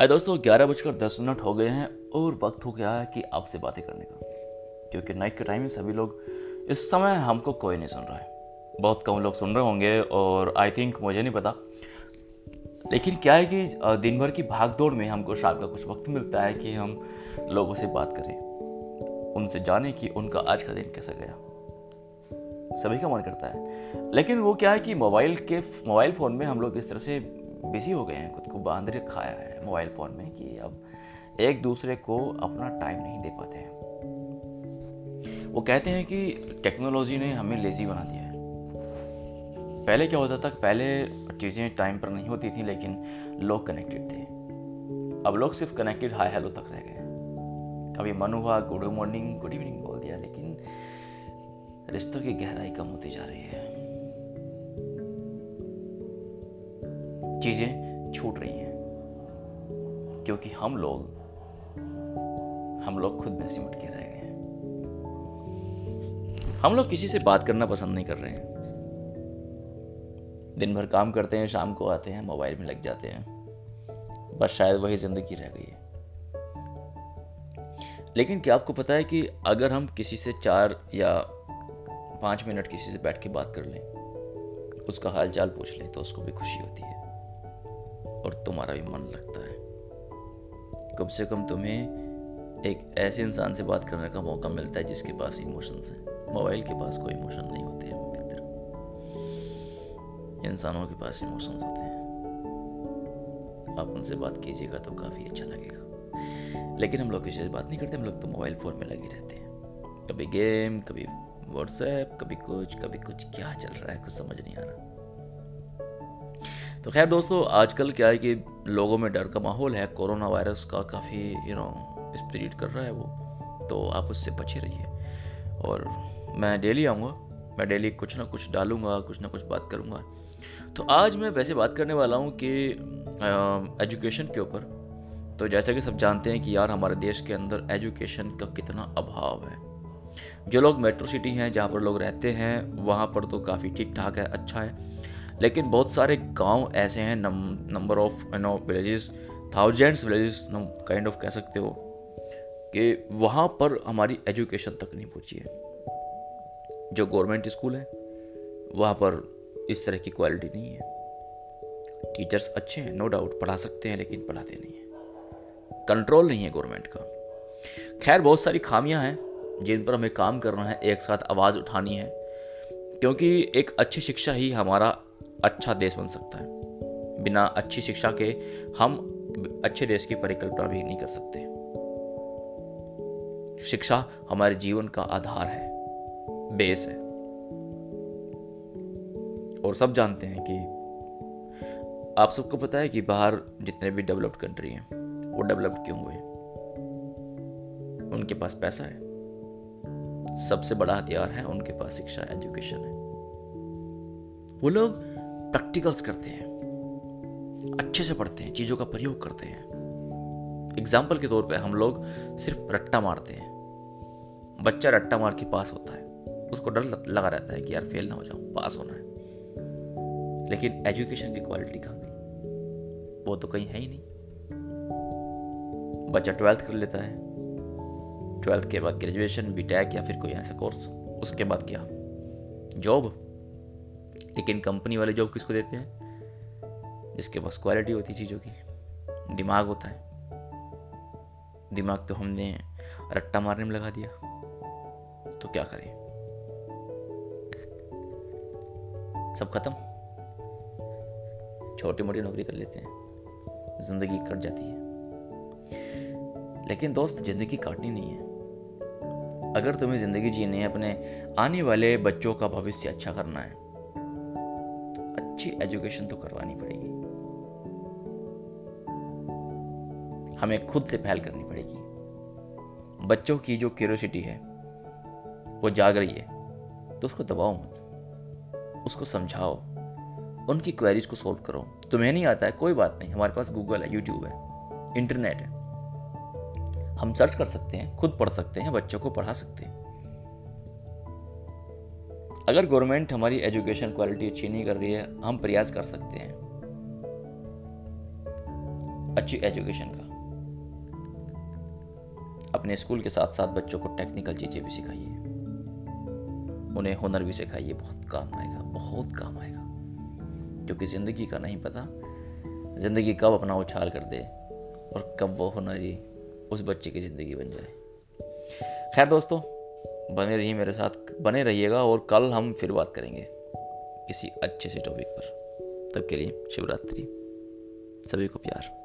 आए दोस्तों, ग्यारह बजकर दस मिनट हो गए हैं और वक्त हो गया है कि आपसे बातें करने का। क्योंकि नाइट के टाइम में सभी लोग इस समय हमको कोई नहीं सुन रहा है। बहुत कम लोग सुन रहे होंगे और आई थिंक मुझे नहीं पता। लेकिन क्या है कि दिन भर की भाग दौड़ में हमको शाम का कुछ वक्त मिलता है कि हम लोगों से बात करें, उनसे जाने कि उनका आज का दिन कैसा गया। सभी का मन करता है। लेकिन वो क्या है कि मोबाइल के मोबाइल फ़ोन में हम लोग इस तरह से बिज़ी हो गए हैं, खुद को बाँध रखा है मोबाइल फ़ोन में कि अब एक दूसरे को अपना टाइम नहीं दे पाते हैं। वो कहते हैं कि टेक्नोलॉजी ने हमें लेजी बना दिया है। पहले क्या होता था, पहले चीज़ें टाइम पर नहीं होती थी, लेकिन लोग कनेक्टेड थे। अब लोग सिर्फ़ कनेक्टेड हाई हेलो तक रह गए कभी मन हुआ, गुड मॉर्निंग, गुड इवनिंग बोल दिया, लेकिन रिश्तों की गहराई कम होती जा रही है। चीज़ें छूट रही हैं। क्योंकि हम लोग हम लोग खुद में सिमट के रह गए हैं। हम लोग किसी से बात करना पसंद नहीं कर रहे हैं। दिन भर काम करते हैं, शाम को आते हैं, मोबाइल में लग जाते हैं। बस शायद वही ज़िंदगी रह गई है। लेकिन क्या आपको पता है कि अगर हम किसी से चार या पाँच मिनट किसी से बैठ के बात कर लें, उसका हाल चाल पूछ लें तो उसको भी खुशी होती है। और तुम्हारा भी मन लगता है। कम से कम तुम्हें एक ऐसे इंसान से बात करने का मौका मिलता है जिसके पास इमोशंस हैं। मोबाइल के पास कोई इमोशन नहीं होते हैं, मित्र। इंसानों के पास इमोशंस होते हैं। आप उनसे बात कीजिएगा तो काफ़ी अच्छा लगेगा। लेकिन हम लोग किसी से बात नहीं करते, हम लोग तो मोबाइल फ़ोन में लगे रहते हैं। कभी गेम कभी व्हाट्सएप कभी कुछ कभी कुछ। क्या चल रहा है? कुछ समझ नहीं आ रहा। तो खैर दोस्तों, आजकल क्या है कि लोगों में डर का माहौल है। कोरोना वायरस का काफ़ी यू नो स्प्रिट कर रहा है वो। तो आप उससे बचे रहिए। और मैं डेली आऊँगा। मैं डेली कुछ ना कुछ डालूँगा, कुछ ना कुछ बात करूँगा। तो आज मैं वैसे बात करने वाला हूँ कि एजुकेशन के ऊपर। तो जैसा कि सब जानते हैं कि यार हमारे देश के अंदर एजुकेशन का कितना अभाव है। जो लोग मेट्रो सिटी हैं, जहाँ पर लोग रहते हैं, वहाँ पर तो काफ़ी ठीक ठाक है अच्छा है। लेकिन बहुत सारे गाँव ऐसे हैं number of you know villages thousands villages kind of कह सकते हो, कि वहाँ पर हमारी एजुकेशन तक नहीं पहुँची है। जो गवर्नमेंट स्कूल है, वहाँ पर इस तरह की क्वालिटी नहीं है। टीचर्स अच्छे हैं नो डाउट पढ़ा सकते हैं, लेकिन पढ़ाते नहीं है। कंट्रोल नहीं है गवर्नमेंट का। खैर, बहुत सारी खामियाँ हैं, जिन पर हमें काम करना है, एक साथ आवाज़ उठानी है, क्योंकि एक अच्छी शिक्षा ही हमारा अच्छा देश बन सकता है। बिना अच्छी शिक्षा के हम अच्छे देश की परिकल्पना भी नहीं कर सकते। शिक्षा हमारे जीवन का आधार है, बेस है। और सब जानते हैं कि आप सबको पता है कि बाहर जितने भी डेवलप्ड कंट्री हैं, वो डेवलप्ड क्यों हुए उनके पास पैसा है। सबसे बड़ा हथियार है उनके पास शिक्षा एजुकेशन है। वो लोग प्रैक्टिकल्स करते हैं, अच्छे से पढ़ते हैं, चीज़ों का प्रयोग करते हैं। एग्ज़ाम्पल के तौर पे हम लोग सिर्फ़ रट्टा मारते हैं। बच्चा रट्टा मार के पास होता है। उसको डर लगा रहता है कि यार फेल ना हो जाऊँ, पास होना है। लेकिन एजुकेशन की क्वालिटी कहाँ गई? वो तो कहीं है ही नहीं। बच्चा ट्वेल्थ कर लेता है। ट्वेल्थ के बाद ग्रेजुएशन बीटेक या फिर कोई ऐसा कोर्स उसके बाद क्या? जॉब लेकिन कंपनी वाले जॉब किसको देते हैं? जिसके पास क्वालिटी होती चीज़ों की। दिमाग होता है। दिमाग तो हमने रट्टा मारने में लगा दिया। तो क्या करें? सब खत्म। छोटी मोटी नौकरी कर लेते हैं। ज़िंदगी कट जाती है। लेकिन दोस्त, ज़िंदगी काटनी नहीं है। अगर तुम्हें ज़िंदगी जीनी अपने आने वाले बच्चों का भविष्य अच्छा करना है अच्छी एजुकेशन तो करवानी पड़ेगी। हमें खुद से पहल करनी पड़ेगी। बच्चों की जो क्यूरोसिटी है, वो जाग रही है तो उसको दबाओ मत। उसको समझाओ। उनकी क्वेरीज को सोल्व करो। तुम्हें नहीं आता है, कोई बात नहीं, हमारे पास गूगल है यूट्यूब है इंटरनेट है। हम सर्च कर सकते हैं, खुद पढ़ सकते हैं, बच्चों को पढ़ा सकते हैं। अगर गवर्नमेंट हमारी एजुकेशन क्वालिटी अच्छी नहीं कर रही है, हम प्रयास कर सकते हैं। अच्छी एजुकेशन का। अपने स्कूल के साथ साथ बच्चों को टेक्निकल चीज़ें भी सिखाइए। उन्हें हुनर भी सिखाइए। बहुत काम आएगा, बहुत काम आएगा। क्योंकि ज़िंदगी का नहीं पता, ज़िंदगी कब अपना उछाल कर दे और कब वो हुनरी उस बच्चे की ज़िंदगी बन जाए। खैर दोस्तों बने रहिए मेरे साथ, बने रहिएगा और कल हम फिर बात करेंगे किसी अच्छे से टॉपिक पर। तब के लिए शिवरात्रि सभी को प्यार।